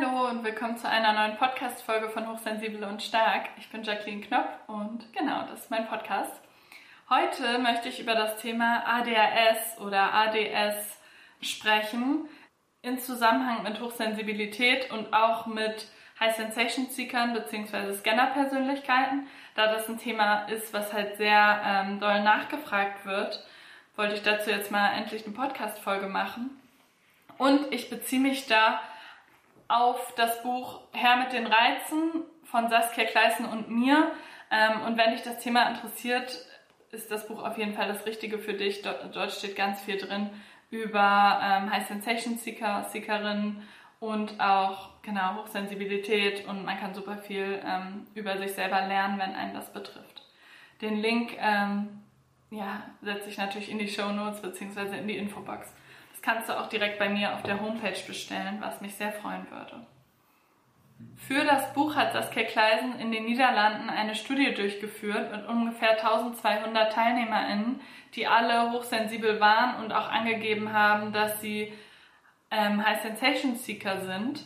Hallo und willkommen zu einer neuen Podcast-Folge von Hochsensibel und Stark. Ich bin Jacqueline Knopf und genau, das ist mein Podcast. Heute möchte ich über das Thema ADHS oder ADS sprechen in Zusammenhang mit Hochsensibilität und auch mit High Sensation Seekern bzw. Scanner-Persönlichkeiten. Da das ein Thema ist, was halt sehr ähm, doll nachgefragt wird, wollte ich dazu jetzt mal endlich eine Podcast-Folge machen. Und ich beziehe mich da auf das Buch Herr mit den Reizen von Saskia Kleißen und mir. Ähm, und wenn dich das Thema interessiert, ist das Buch auf jeden Fall das Richtige für dich. Dort, dort steht ganz viel drin über ähm, High Sensation Seeker, Seekerinnen und auch genau Hochsensibilität und man kann super viel ähm, über sich selber lernen, wenn einen das betrifft. Den Link ähm, ja, setze ich natürlich in die Show Notes bzw. in die Infobox. Kannst du auch direkt bei mir auf der Homepage bestellen, was mich sehr freuen würde. Für das Buch hat Saskia Kleisen in den Niederlanden eine Studie durchgeführt mit ungefähr 1200 TeilnehmerInnen, die alle hochsensibel waren und auch angegeben haben, dass sie ähm, High Sensation Seeker sind.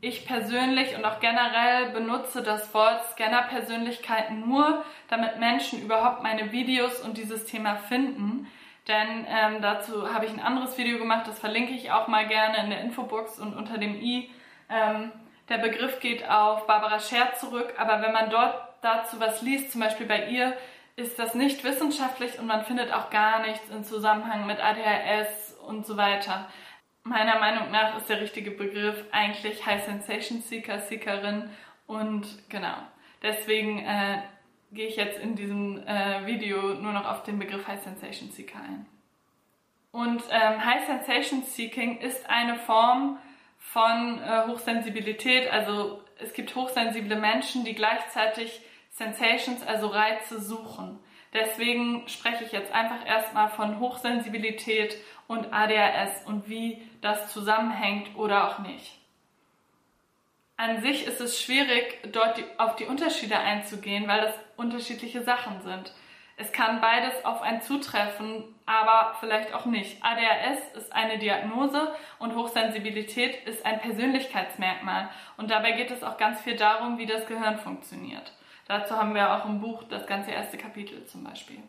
Ich persönlich und auch generell benutze das Wort Scanner-Persönlichkeiten nur, damit Menschen überhaupt meine Videos und dieses Thema finden. Denn ähm, dazu habe ich ein anderes Video gemacht, das verlinke ich auch mal gerne in der Infobox und unter dem i. Ähm, der Begriff geht auf Barbara Scher zurück, aber wenn man dort dazu was liest, zum Beispiel bei ihr, ist das nicht wissenschaftlich und man findet auch gar nichts in Zusammenhang mit ADHS und so weiter. Meiner Meinung nach ist der richtige Begriff eigentlich High Sensation Seeker, Seekerin und genau. Deswegen äh, gehe ich jetzt in diesem äh, Video nur noch auf den Begriff High Sensation Seeker ein. Und ähm, High Sensation Seeking ist eine Form von äh, Hochsensibilität. Also es gibt hochsensible Menschen, die gleichzeitig Sensations, also Reize suchen. Deswegen spreche ich jetzt einfach erstmal von Hochsensibilität und ADHS und wie das zusammenhängt oder auch nicht. An sich ist es schwierig, dort die, auf die Unterschiede einzugehen, weil das unterschiedliche Sachen sind. Es kann beides auf einen zutreffen, aber vielleicht auch nicht. ADHS ist eine Diagnose und Hochsensibilität ist ein Persönlichkeitsmerkmal. Und dabei geht es auch ganz viel darum, wie das Gehirn funktioniert. Dazu haben wir auch im Buch das ganze erste Kapitel zum Beispiel.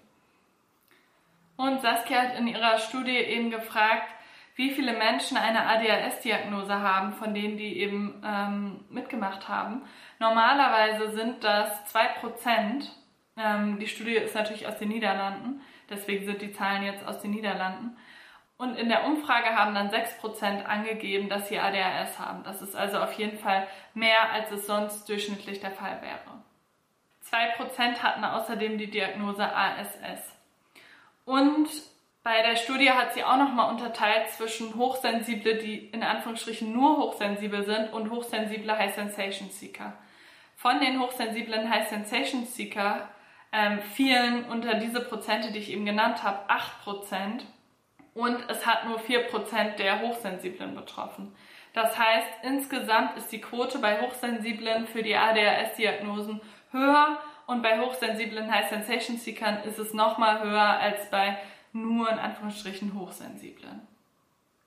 Und Saskia hat in ihrer Studie eben gefragt, wie viele Menschen eine ADHS-Diagnose haben, von denen die eben ähm, mitgemacht haben. Normalerweise sind das 2%. Ähm, die Studie ist natürlich aus den Niederlanden, deswegen sind die Zahlen jetzt aus den Niederlanden. Und in der Umfrage haben dann 6% angegeben, dass sie ADHS haben. Das ist also auf jeden Fall mehr, als es sonst durchschnittlich der Fall wäre. 2% hatten außerdem die Diagnose ASS. Und bei der Studie hat sie auch nochmal unterteilt zwischen Hochsensible, die in Anführungsstrichen nur hochsensibel sind, und hochsensible High Sensation Seeker. Von den hochsensiblen High Sensation Seeker ähm, fielen unter diese Prozente, die ich eben genannt habe, 8% und es hat nur 4% der Hochsensiblen betroffen. Das heißt, insgesamt ist die Quote bei Hochsensiblen für die ADHS-Diagnosen höher und bei hochsensiblen High Sensation Seekern ist es nochmal höher als bei nur in Anführungsstrichen Hochsensiblen.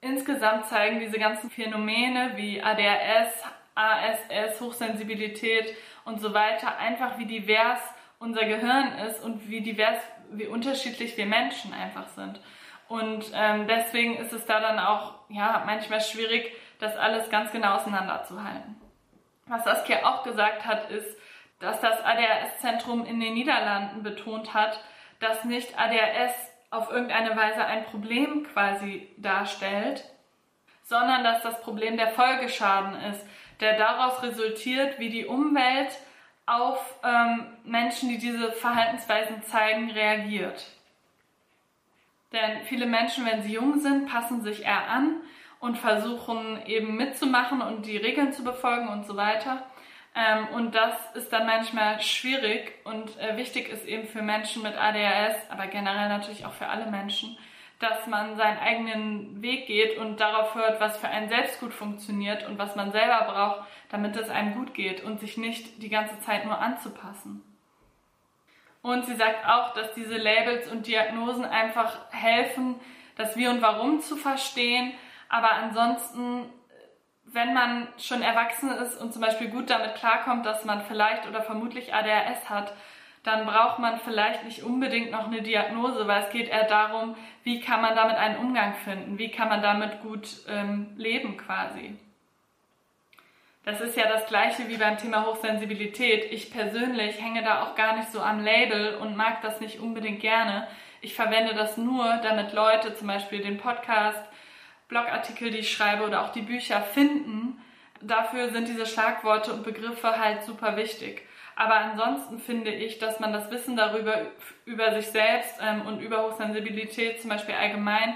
Insgesamt zeigen diese ganzen Phänomene wie ADHS, ASS, Hochsensibilität und so weiter einfach, wie divers unser Gehirn ist und wie divers, wie unterschiedlich wir Menschen einfach sind. Und ähm, deswegen ist es da dann auch ja manchmal schwierig, das alles ganz genau auseinanderzuhalten. Was Saskia auch gesagt hat, ist, dass das ADHS-Zentrum in den Niederlanden betont hat, dass nicht ADHS auf irgendeine Weise ein Problem quasi darstellt, sondern dass das Problem der Folgeschaden ist, der daraus resultiert, wie die Umwelt auf ähm, Menschen, die diese Verhaltensweisen zeigen, reagiert. Denn viele Menschen, wenn sie jung sind, passen sich eher an und versuchen eben mitzumachen und die Regeln zu befolgen und so weiter. Ähm, und das ist dann manchmal schwierig und äh, wichtig ist eben für Menschen mit ADHS, aber generell natürlich auch für alle Menschen, dass man seinen eigenen Weg geht und darauf hört, was für einen selbst gut funktioniert und was man selber braucht, damit es einem gut geht und sich nicht die ganze Zeit nur anzupassen. Und sie sagt auch, dass diese Labels und Diagnosen einfach helfen, das Wie und Warum zu verstehen, aber ansonsten wenn man schon erwachsen ist und zum Beispiel gut damit klarkommt, dass man vielleicht oder vermutlich ADHS hat, dann braucht man vielleicht nicht unbedingt noch eine Diagnose, weil es geht eher darum, wie kann man damit einen Umgang finden, wie kann man damit gut ähm, leben quasi. Das ist ja das gleiche wie beim Thema Hochsensibilität. Ich persönlich hänge da auch gar nicht so am Label und mag das nicht unbedingt gerne. Ich verwende das nur, damit Leute zum Beispiel den Podcast, Blogartikel, die ich schreibe oder auch die Bücher finden. Dafür sind diese Schlagworte und Begriffe halt super wichtig. Aber ansonsten finde ich, dass man das Wissen darüber, über sich selbst ähm, und über Hochsensibilität zum Beispiel allgemein,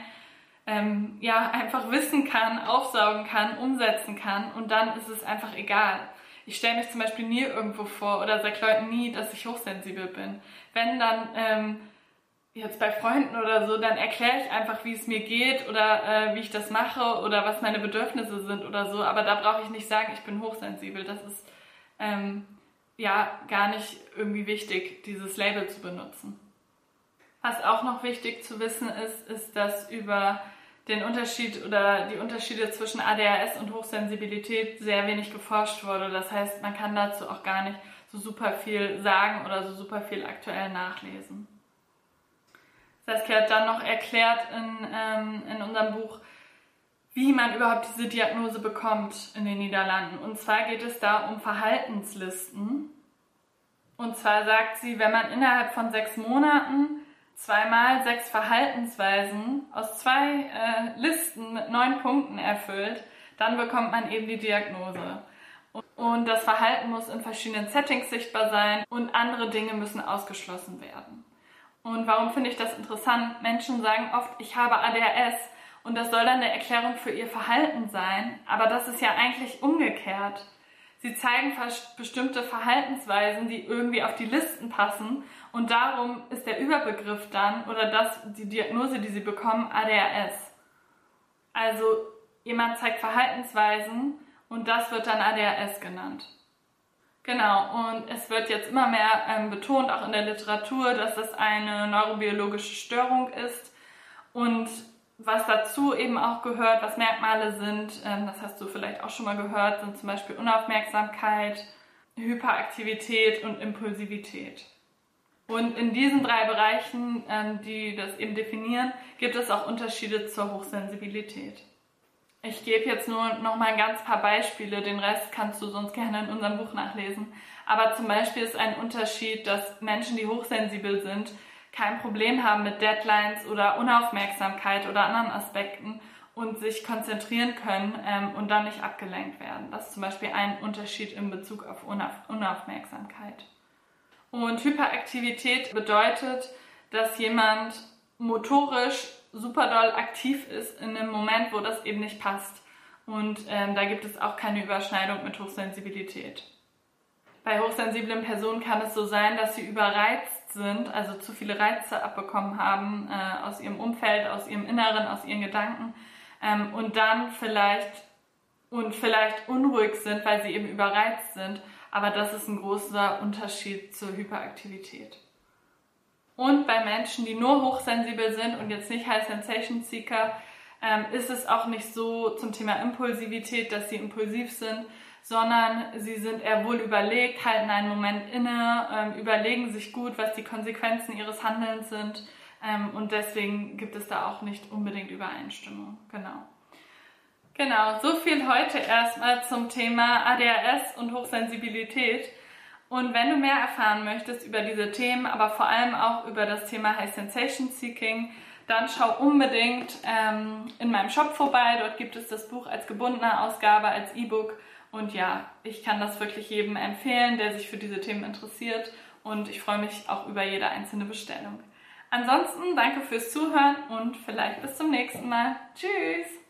ähm, ja, einfach wissen kann, aufsaugen kann, umsetzen kann und dann ist es einfach egal. Ich stelle mich zum Beispiel nie irgendwo vor oder sage Leuten nie, dass ich hochsensibel bin. Wenn dann ähm, jetzt bei Freunden oder so, dann erkläre ich einfach, wie es mir geht oder äh, wie ich das mache oder was meine Bedürfnisse sind oder so. Aber da brauche ich nicht sagen, ich bin hochsensibel. Das ist ähm, ja gar nicht irgendwie wichtig, dieses Label zu benutzen. Was auch noch wichtig zu wissen ist, ist, dass über den Unterschied oder die Unterschiede zwischen ADHS und Hochsensibilität sehr wenig geforscht wurde. Das heißt, man kann dazu auch gar nicht so super viel sagen oder so super viel aktuell nachlesen. Saskia hat dann noch erklärt in, ähm, in unserem Buch, wie man überhaupt diese Diagnose bekommt in den Niederlanden. Und zwar geht es da um Verhaltenslisten. Und zwar sagt sie, wenn man innerhalb von sechs Monaten zweimal sechs Verhaltensweisen aus zwei äh, Listen mit neun Punkten erfüllt, dann bekommt man eben die Diagnose. Und das Verhalten muss in verschiedenen Settings sichtbar sein und andere Dinge müssen ausgeschlossen werden. Und warum finde ich das interessant? Menschen sagen oft, ich habe ADHS und das soll dann eine Erklärung für ihr Verhalten sein, aber das ist ja eigentlich umgekehrt. Sie zeigen bestimmte Verhaltensweisen, die irgendwie auf die Listen passen und darum ist der Überbegriff dann oder das, die Diagnose, die sie bekommen, ADHS. Also jemand zeigt Verhaltensweisen und das wird dann ADHS genannt. Genau, und es wird jetzt immer mehr ähm, betont, auch in der Literatur, dass es eine neurobiologische Störung ist. Und was dazu eben auch gehört, was Merkmale sind, ähm, das hast du vielleicht auch schon mal gehört, sind zum Beispiel Unaufmerksamkeit, Hyperaktivität und Impulsivität. Und in diesen drei Bereichen, ähm, die das eben definieren, gibt es auch Unterschiede zur Hochsensibilität. Ich gebe jetzt nur noch mal ein ganz paar Beispiele, den Rest kannst du sonst gerne in unserem Buch nachlesen. Aber zum Beispiel ist ein Unterschied, dass Menschen, die hochsensibel sind, kein Problem haben mit Deadlines oder Unaufmerksamkeit oder anderen Aspekten und sich konzentrieren können ähm, und dann nicht abgelenkt werden. Das ist zum Beispiel ein Unterschied in Bezug auf Unauf Unaufmerksamkeit. Und Hyperaktivität bedeutet, dass jemand motorisch super doll aktiv ist in einem Moment, wo das eben nicht passt. Und ähm, da gibt es auch keine Überschneidung mit Hochsensibilität. Bei hochsensiblen Personen kann es so sein, dass sie überreizt sind, also zu viele Reize abbekommen haben äh, aus ihrem Umfeld, aus ihrem Inneren, aus ihren Gedanken ähm, und dann vielleicht und vielleicht unruhig sind, weil sie eben überreizt sind. Aber das ist ein großer Unterschied zur Hyperaktivität. Und bei Menschen, die nur hochsensibel sind und jetzt nicht High Sensation Seeker, ähm, ist es auch nicht so zum Thema Impulsivität, dass sie impulsiv sind, sondern sie sind eher wohl überlegt, halten einen Moment inne, ähm, überlegen sich gut, was die Konsequenzen ihres Handelns sind. Ähm, und deswegen gibt es da auch nicht unbedingt Übereinstimmung. Genau. Genau, so viel heute erstmal zum Thema ADHS und Hochsensibilität. Und wenn du mehr erfahren möchtest über diese Themen, aber vor allem auch über das Thema High Sensation Seeking, dann schau unbedingt ähm, in meinem Shop vorbei. Dort gibt es das Buch als gebundene Ausgabe, als E-Book. Und ja, ich kann das wirklich jedem empfehlen, der sich für diese Themen interessiert. Und ich freue mich auch über jede einzelne Bestellung. Ansonsten danke fürs Zuhören und vielleicht bis zum nächsten Mal. Tschüss!